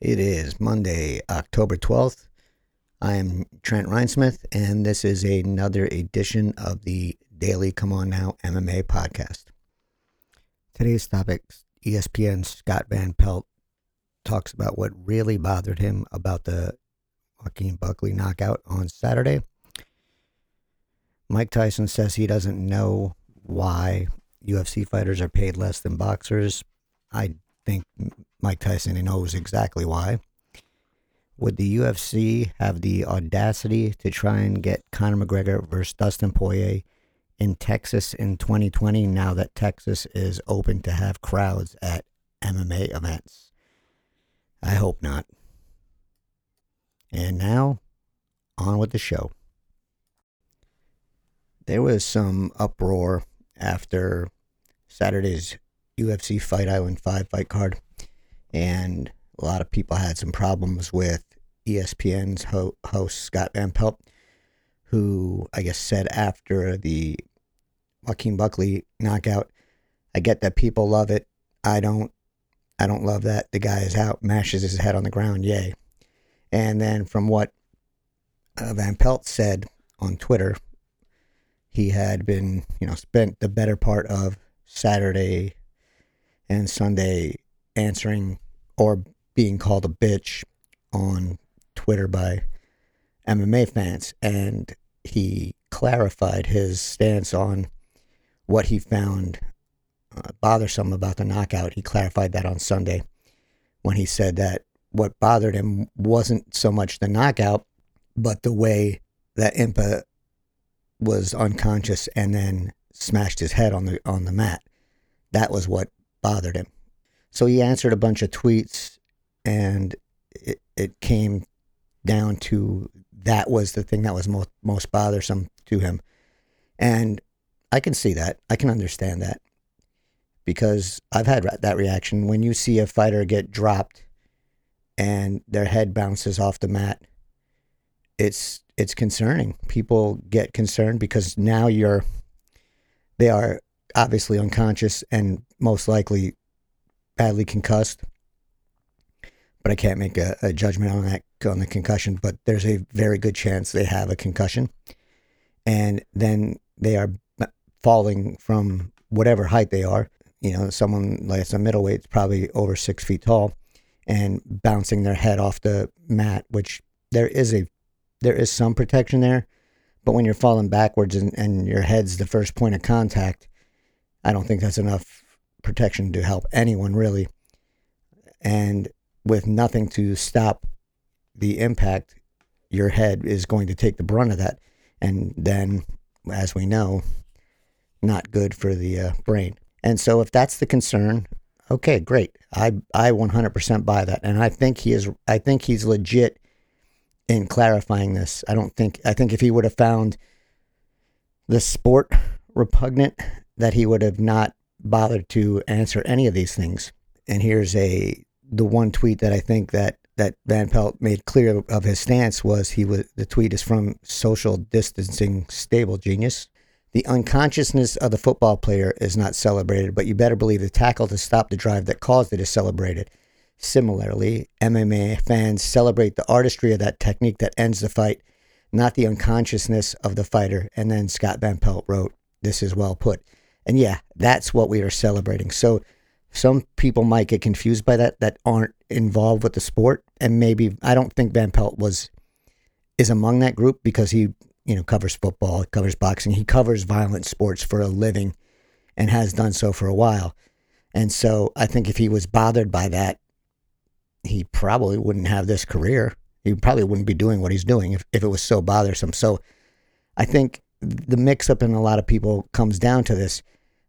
It is Monday, October 12th. I am Trent Reinsmith, and this is another edition of the Daily C'mon Now MMA podcast. Today's topic ESPN's Scott Van Pelt talks about what really bothered him about the Joaquin Buckley knockout on Saturday. Mike Tyson says he doesn't know why UFC fighters are paid less than boxers. I think Mike Tyson knows exactly why. Would the UFC have the audacity to try and get Conor McGregor versus Dustin Poirier in Texas in 2020 now that Texas is open to have crowds at MMA events? I hope not. And now, on with the show. There was some uproar after Saturday's UFC Fight Island 5 fight card, and a lot of people had some problems with ESPN's ho- host, Scott Van Pelt, who I guess said after the Joaquin Buckley knockout, I get that people love it. I don't. I don't love that. The guy is out, mashes his head on the ground. Yay. And then from what uh, Van Pelt said on Twitter, he had been, you know, spent the better part of Saturday and Sunday answering or being called a bitch on Twitter by MMA fans. And he clarified his stance on what he found uh, bothersome about the knockout. He clarified that on Sunday when he said that what bothered him wasn't so much the knockout, but the way that Impa was unconscious and then smashed his head on the on the mat. That was what bothered him. So he answered a bunch of tweets, and it, it came down to that was the thing that was most most bothersome to him, and I can see that. I can understand that because I've had that reaction when you see a fighter get dropped and their head bounces off the mat. It's it's concerning. People get concerned because now you're they are obviously unconscious and most likely badly concussed. But I can't make a, a judgment on that on the concussion. But there's a very good chance they have a concussion, and then they are falling from whatever height they are. You know, someone like a middleweight, probably over six feet tall, and bouncing their head off the mat, which there is a there is some protection there. But when you're falling backwards and, and your head's the first point of contact, I don't think that's enough protection to help anyone really. And with nothing to stop the impact, your head is going to take the brunt of that. And then, as we know, not good for the uh, brain. And so, if that's the concern, okay, great. I I 100% buy that, and I think he is. I think he's legit in clarifying this. I don't think. I think if he would have found the sport repugnant, that he would have not bothered to answer any of these things. And here's a the one tweet that I think that that Van Pelt made clear of his stance was he was the tweet is from social distancing stable genius. The unconsciousness of the football player is not celebrated, but you better believe the tackle to stop the drive that caused it is celebrated. Similarly, MMA fans celebrate the artistry of that technique that ends the fight, not the unconsciousness of the fighter. And then Scott Van Pelt wrote, This is well put. And yeah, that's what we are celebrating. So some people might get confused by that that aren't involved with the sport. And maybe I don't think Van Pelt was is among that group because he, you know, covers football, covers boxing, he covers violent sports for a living and has done so for a while. And so I think if he was bothered by that, he probably wouldn't have this career. He probably wouldn't be doing what he's doing if, if it was so bothersome. So I think the mix up in a lot of people comes down to this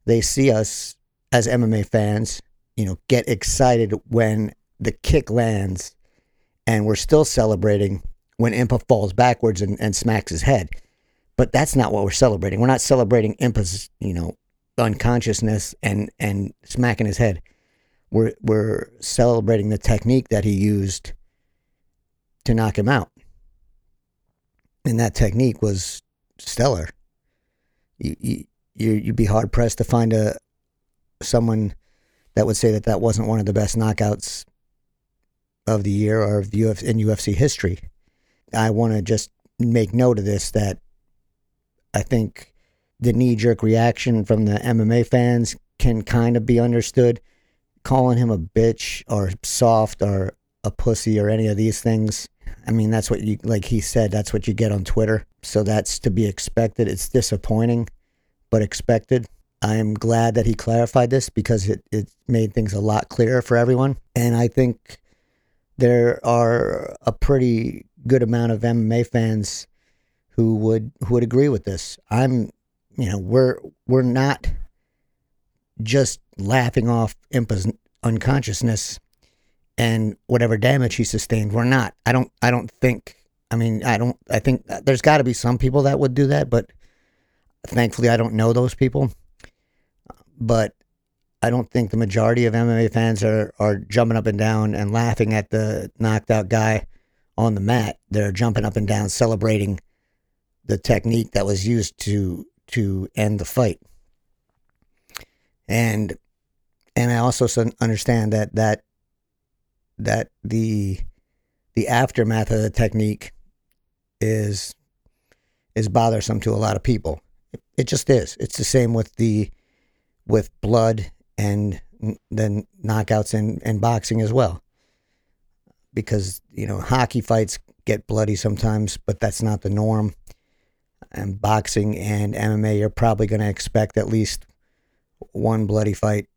they see us as MMA fans, you know, get excited when the kick lands and we're still celebrating when Impa falls backwards and, and smacks his head. But that's not what we're celebrating. We're not celebrating Impa's, you know, unconsciousness and, and smacking his head. We're we're celebrating the technique that he used to knock him out. And that technique was stellar. You, you, you you'd be hard pressed to find a someone that would say that that wasn't one of the best knockouts of the year or of Uf- in UFC history. I want to just make note of this that I think the knee jerk reaction from the MMA fans can kind of be understood. Calling him a bitch or soft or a pussy or any of these things. I mean, that's what you, like he said, that's what you get on Twitter. So that's to be expected. It's disappointing, but expected. I am glad that he clarified this because it, it made things a lot clearer for everyone. And I think there are a pretty good amount of MMA fans who would who would agree with this. I'm, you know, we're we're not just laughing off Impa's unconsciousness and whatever damage he sustained. We're not. I don't. I don't think. I mean, I don't. I think there's got to be some people that would do that, but thankfully, I don't know those people. But I don't think the majority of MMA fans are are jumping up and down and laughing at the knocked out guy on the mat. They're jumping up and down, celebrating the technique that was used to to end the fight. And and I also understand that that that the the aftermath of the technique is is bothersome to a lot of people. It, just is. It's the same with the with blood and then knockouts and, in boxing as well. Because, you know, hockey fights get bloody sometimes, but that's not the norm. And boxing and MMA, you're probably going to expect at least one bloody fight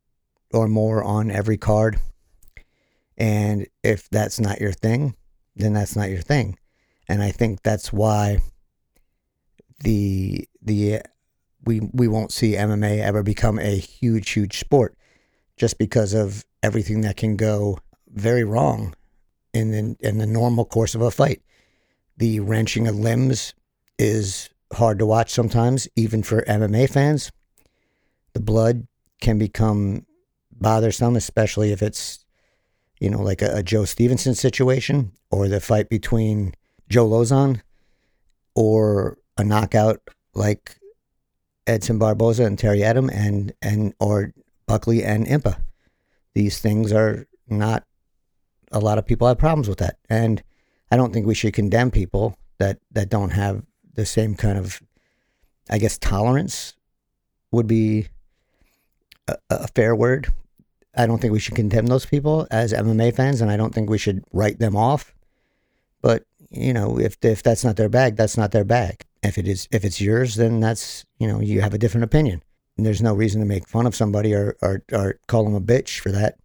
or more on every card. And if that's not your thing, then that's not your thing. And I think that's why the the we won't see MMA ever become a huge huge sport just because of everything that can go very wrong in the, in the normal course of a fight. The wrenching of limbs is hard to watch sometimes, even for MMA fans. The blood can become bothersome, especially if it's, you know, like a, a Joe Stevenson situation or the fight between Joe Lauzon or a knockout like Edson Barboza and Terry Etim and and or Buckley and Impa. These things are not a lot of people have problems with that. And I don't think we should condemn people that, that don't have the same kind of I guess tolerance would be a, a fair word. I don't think we should condemn those people as MMA fans, and I don't think we should write them off. But you know, if if that's not their bag, that's not their bag. If it is, if it's yours, then that's you know you have a different opinion. And there's no reason to make fun of somebody or or, or call them a bitch for that.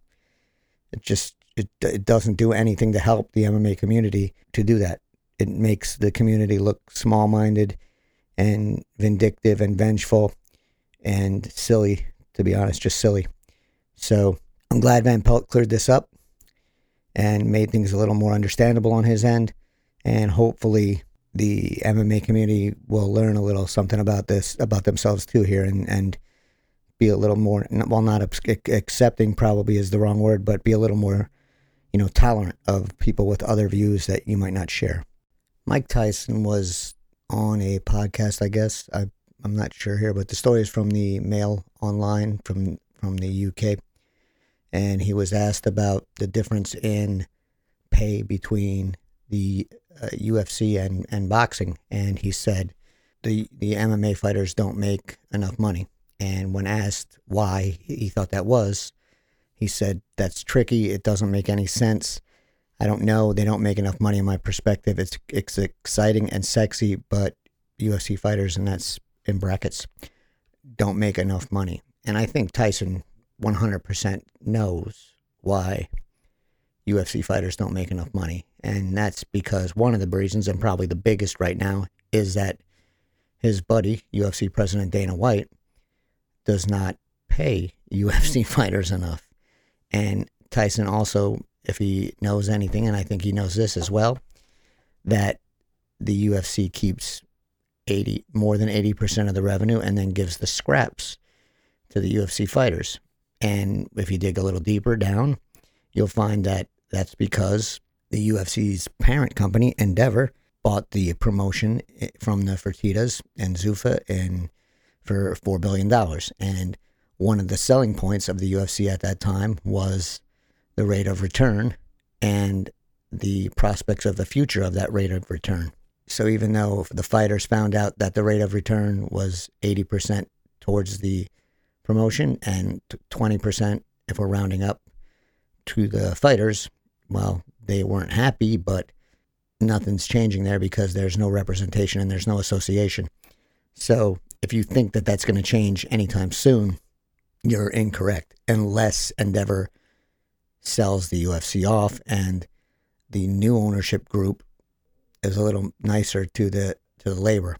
It just it it doesn't do anything to help the MMA community to do that. It makes the community look small-minded and vindictive and vengeful and silly. To be honest, just silly. So I'm glad Van Pelt cleared this up and made things a little more understandable on his end. And hopefully, the MMA community will learn a little something about this about themselves too here, and and be a little more well, not accepting probably is the wrong word, but be a little more, you know, tolerant of people with other views that you might not share. Mike Tyson was on a podcast, I guess. I I'm not sure here, but the story is from the Mail Online from from the UK, and he was asked about the difference in pay between the Uh, UFC and, and boxing, and he said the the MMA fighters don't make enough money. And when asked why he thought that was, he said that's tricky. It doesn't make any sense. I don't know. They don't make enough money in my perspective. It's it's exciting and sexy, but UFC fighters, and that's in brackets, don't make enough money. And I think Tyson 100% knows why UFC fighters don't make enough money. And that's because one of the reasons, and probably the biggest right now, is that his buddy, UFC President Dana White, does not pay UFC fighters enough. And Tyson also, if he knows anything, and I think he knows this as well, that the UFC keeps 80 more than 80% of the revenue and then gives the scraps to the UFC fighters. And if you dig a little deeper down, you'll find that that's because the UFC's parent company, Endeavor, bought the promotion from the Fertitas and Zuffa and for $4 billion. And one of the selling points of the UFC at that time was the rate of return. And the prospects of the future of that rate of return. So even though the fighters found out that the rate of return was 80% towards the promotion and 20% if we're rounding up to the fighters, well, they weren't happy, but nothing's changing there because there's no representation and there's no association. So if you think that that's going to change anytime soon, you're incorrect unless Endeavor sells the UFC off and the new ownership group is a little nicer to the to the labor.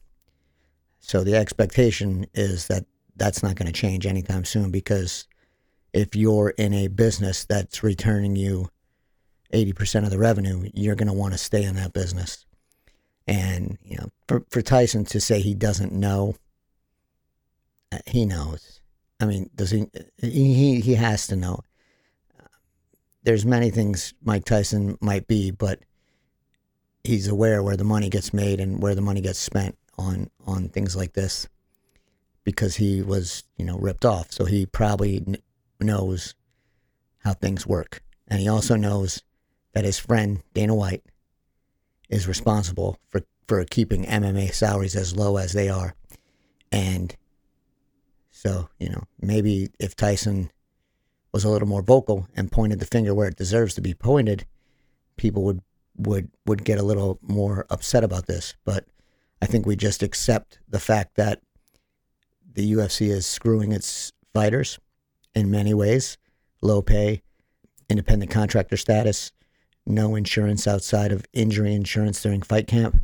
So the expectation is that that's not going to change anytime soon because if you're in a business that's returning you 80% of the revenue, you're going to want to stay in that business. And, you know, for, for Tyson to say he doesn't know, uh, he knows. I mean, does he, he, he has to know. There's many things Mike Tyson might be, but he's aware where the money gets made and where the money gets spent on, on things like this because he was, you know, ripped off. So he probably knows how things work. And he also knows that his friend Dana White is responsible for, for keeping MMA salaries as low as they are. And so, you know, maybe if Tyson was a little more vocal and pointed the finger where it deserves to be pointed, people would would would get a little more upset about this. But I think we just accept the fact that the UFC is screwing its fighters in many ways. Low pay, independent contractor status, no insurance outside of injury insurance during fight camp.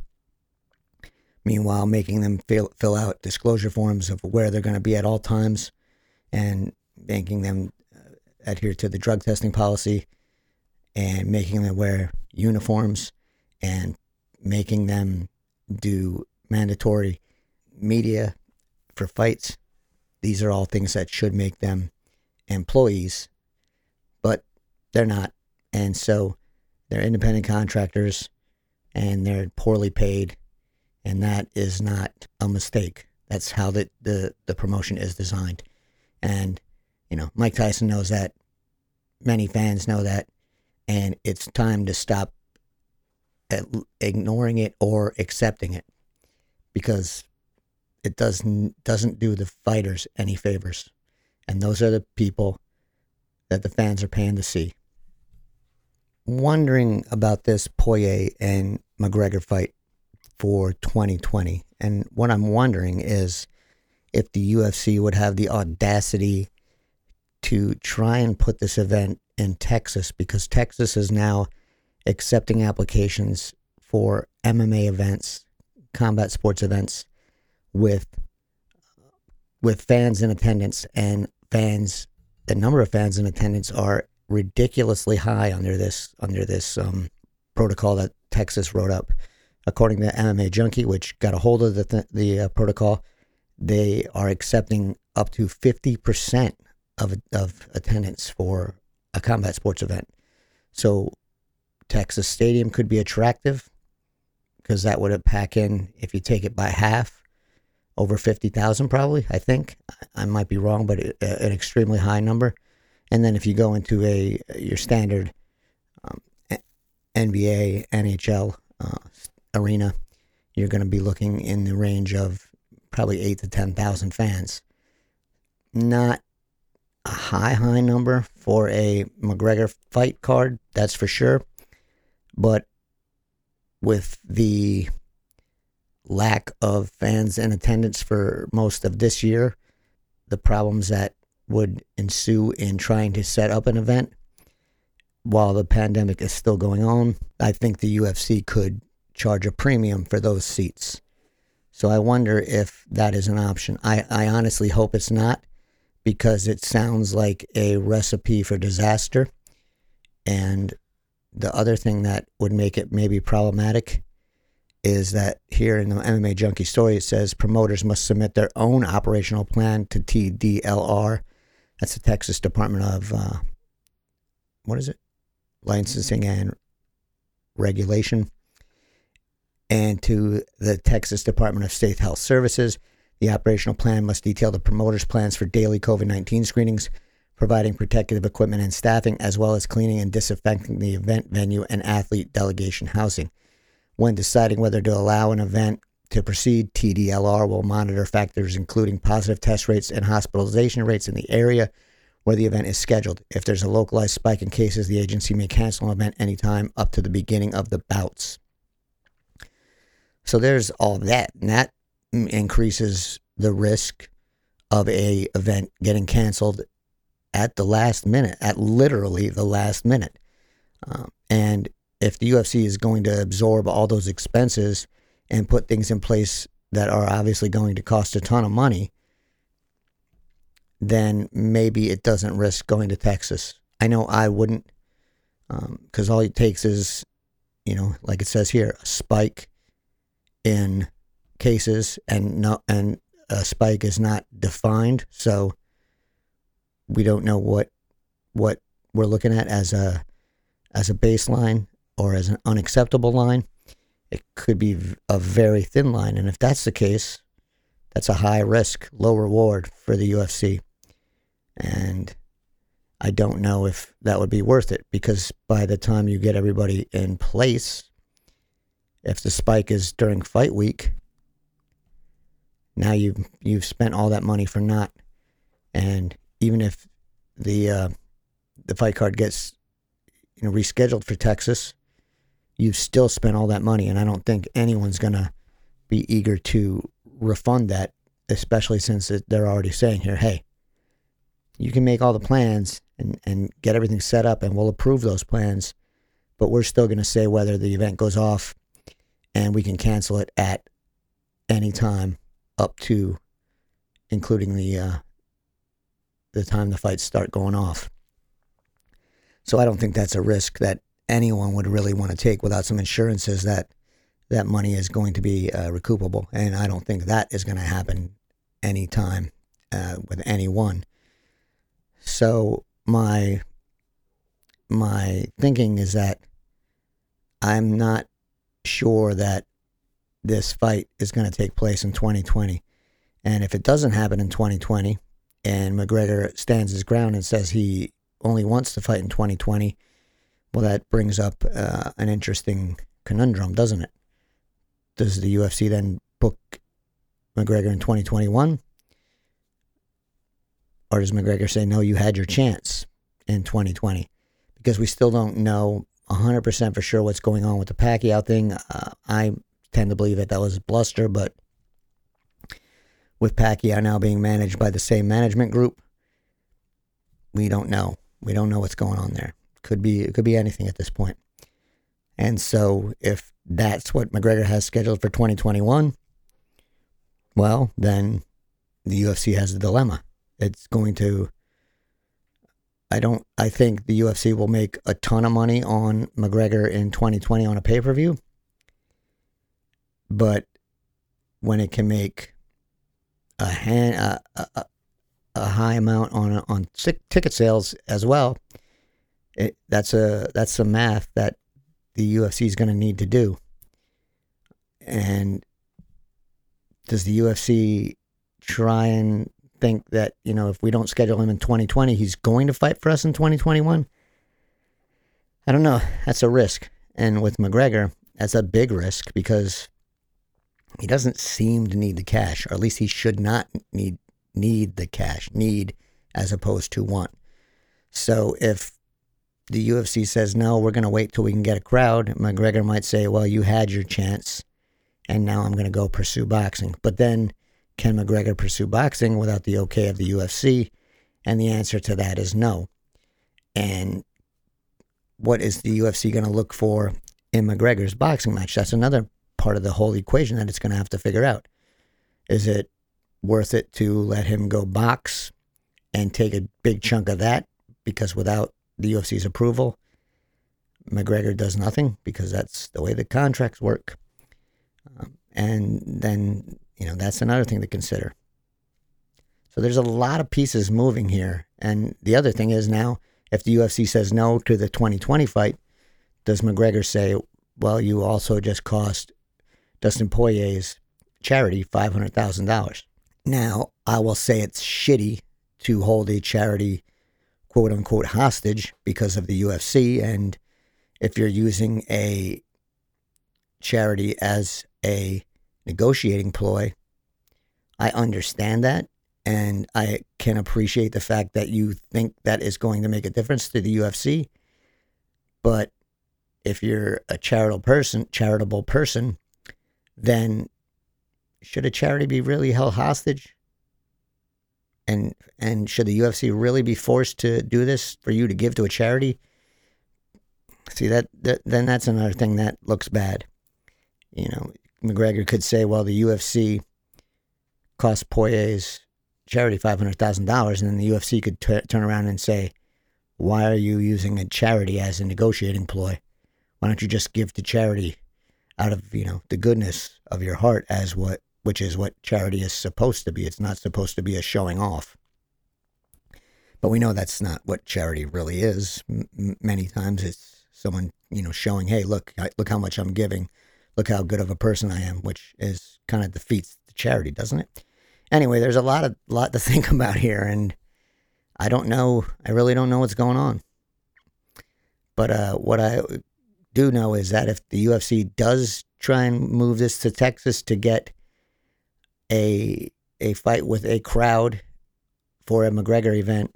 Meanwhile, making them fill, fill out disclosure forms of where they're going to be at all times and making them uh, adhere to the drug testing policy and making them wear uniforms and making them do mandatory media for fights. These are all things that should make them employees, but they're not. And so they're independent contractors and they're poorly paid. And that is not a mistake. That's how the, the, the promotion is designed. And, you know, Mike Tyson knows that. Many fans know that. And it's time to stop eh, ignoring it or accepting it because it doesn't doesn't do the fighters any favors. And those are the people that the fans are paying to see wondering about this Poirier and McGregor fight for 2020. And what I'm wondering is if the UFC would have the audacity to try and put this event in Texas because Texas is now accepting applications for MMA events, combat sports events with with fans in attendance and fans the number of fans in attendance are ridiculously high under this under this um, protocol that Texas wrote up. According to MMA Junkie, which got a hold of the th- the uh, protocol, they are accepting up to fifty percent of of attendance for a combat sports event. So Texas Stadium could be attractive because that would pack in if you take it by half over 50,000 probably I think I might be wrong but an extremely high number and then if you go into a your standard um, NBA, NHL uh, arena, you're going to be looking in the range of probably eight to ten thousand fans. Not a high high number for a McGregor fight card, that's for sure. But with the lack of fans in attendance for most of this year, the problems that would ensue in trying to set up an event while the pandemic is still going on, I think the UFC could charge a premium for those seats. So I wonder if that is an option. I, I honestly hope it's not because it sounds like a recipe for disaster. And the other thing that would make it maybe problematic is that here in the MMA Junkie story, it says promoters must submit their own operational plan to TDLR that's the Texas Department of uh, what is it? Licensing and Regulation, and to the Texas Department of State Health Services. The operational plan must detail the promoter's plans for daily COVID 19 screenings, providing protective equipment and staffing, as well as cleaning and disinfecting the event venue and athlete delegation housing. When deciding whether to allow an event to proceed, TDLR will monitor factors including positive test rates and hospitalization rates in the area where the event is scheduled. If there's a localized spike in cases, the agency may cancel an event anytime up to the beginning of the bouts. So there's all that, and that increases the risk of a event getting canceled at the last minute, at literally the last minute. Um, and if the UFC is going to absorb all those expenses and put things in place that are obviously going to cost a ton of money, then maybe it doesn't risk going to Texas. I know I wouldn't, because um, all it takes is, you know, like it says here, a spike in cases, and no, and a spike is not defined, so we don't know what what we're looking at as a as a baseline or as an unacceptable line. It could be a very thin line, and if that's the case, that's a high risk, low reward for the UFC. And I don't know if that would be worth it because by the time you get everybody in place, if the spike is during fight week, now you've you've spent all that money for naught. And even if the uh, the fight card gets you know rescheduled for Texas, you've still spent all that money, and I don't think anyone's gonna be eager to refund that, especially since they're already saying here, hey, you can make all the plans and, and get everything set up, and we'll approve those plans, but we're still gonna say whether the event goes off, and we can cancel it at any time up to including the uh, the time the fights start going off. So I don't think that's a risk that anyone would really want to take without some assurances that that money is going to be uh, recoupable, and I don't think that is going to happen anytime uh, with anyone. So my my thinking is that I'm not sure that this fight is going to take place in 2020. And if it doesn't happen in 2020 and McGregor stands his ground and says he only wants to fight in 2020, well, that brings up uh, an interesting conundrum, doesn't it? Does the UFC then book McGregor in 2021? Or does McGregor say, no, you had your chance in 2020? Because we still don't know 100% for sure what's going on with the Pacquiao thing. Uh, I tend to believe that that was bluster, but with Pacquiao now being managed by the same management group, we don't know. We don't know what's going on there. Could be it could be anything at this point. And so if that's what McGregor has scheduled for 2021, well, then the UFC has a dilemma. It's going to I don't I think the UFC will make a ton of money on McGregor in 2020 on a pay-per-view. But when it can make a hand a, a, a high amount on on ticket sales as well, it, that's a that's some math that the UFC is going to need to do. And does the UFC try and think that, you know, if we don't schedule him in 2020, he's going to fight for us in 2021. I don't know. That's a risk. And with McGregor, that's a big risk because he doesn't seem to need the cash, or at least he should not need need the cash, need as opposed to want. So if the UFC says no, we're going to wait till we can get a crowd, McGregor might say, "Well, you had your chance, and now I'm going to go pursue boxing." But then can McGregor pursue boxing without the okay of the UFC? And the answer to that is no. And what is the UFC going to look for in McGregor's boxing match? That's another part of the whole equation that it's going to have to figure out. Is it worth it to let him go box and take a big chunk of that? Because without the UFC's approval, McGregor does nothing because that's the way the contracts work. Um, and then you know, that's another thing to consider. So there's a lot of pieces moving here. And the other thing is now, if the UFC says no to the 2020 fight, does McGregor say, well, you also just cost Dustin Poirier's charity $500,000? Now, I will say it's shitty to hold a charity quote unquote hostage because of the UFC. And if you're using a charity as a negotiating ploy, I understand that. And I can appreciate the fact that you think that is going to make a difference to the UFC. But if you're a charitable person, charitable person, then should a charity be really held hostage? And and should the UFC really be forced to do this for you to give to a charity? See that, that then that's another thing that looks bad. You know, McGregor could say, "Well, the UFC cost Poirier's charity five hundred thousand dollars," and then the UFC could t- turn around and say, "Why are you using a charity as a negotiating ploy? Why don't you just give to charity out of you know the goodness of your heart as what which is what charity is supposed to be. It's not supposed to be a showing off. But we know that's not what charity really is. M- many times it's someone, you know, showing, "Hey, look, look how much I'm giving. Look how good of a person I am," which is kind of defeats the charity, doesn't it? Anyway, there's a lot of lot to think about here and I don't know, I really don't know what's going on. But uh, what I do know is that if the UFC does try and move this to Texas to get a a fight with a crowd for a McGregor event,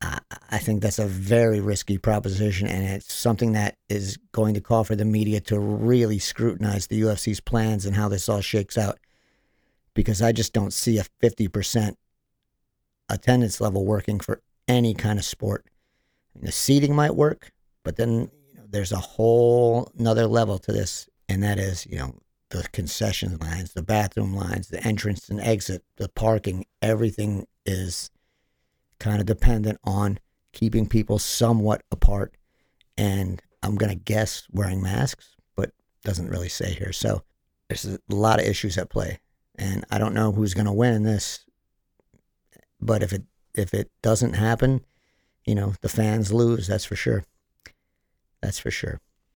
I, I think that's a very risky proposition, and it's something that is going to call for the media to really scrutinize the UFC's plans and how this all shakes out. Because I just don't see a fifty percent attendance level working for any kind of sport. I mean, the seating might work, but then you know, there's a whole another level to this, and that is, you know, the concession lines, the bathroom lines, the entrance and exit, the parking, everything is kind of dependent on keeping people somewhat apart. And I'm going to guess wearing masks, but doesn't really say here. So there's a lot of issues at play. And I don't know who's going to win in this. But if it if it doesn't happen, you know, the fans lose, that's for sure. That's for sure.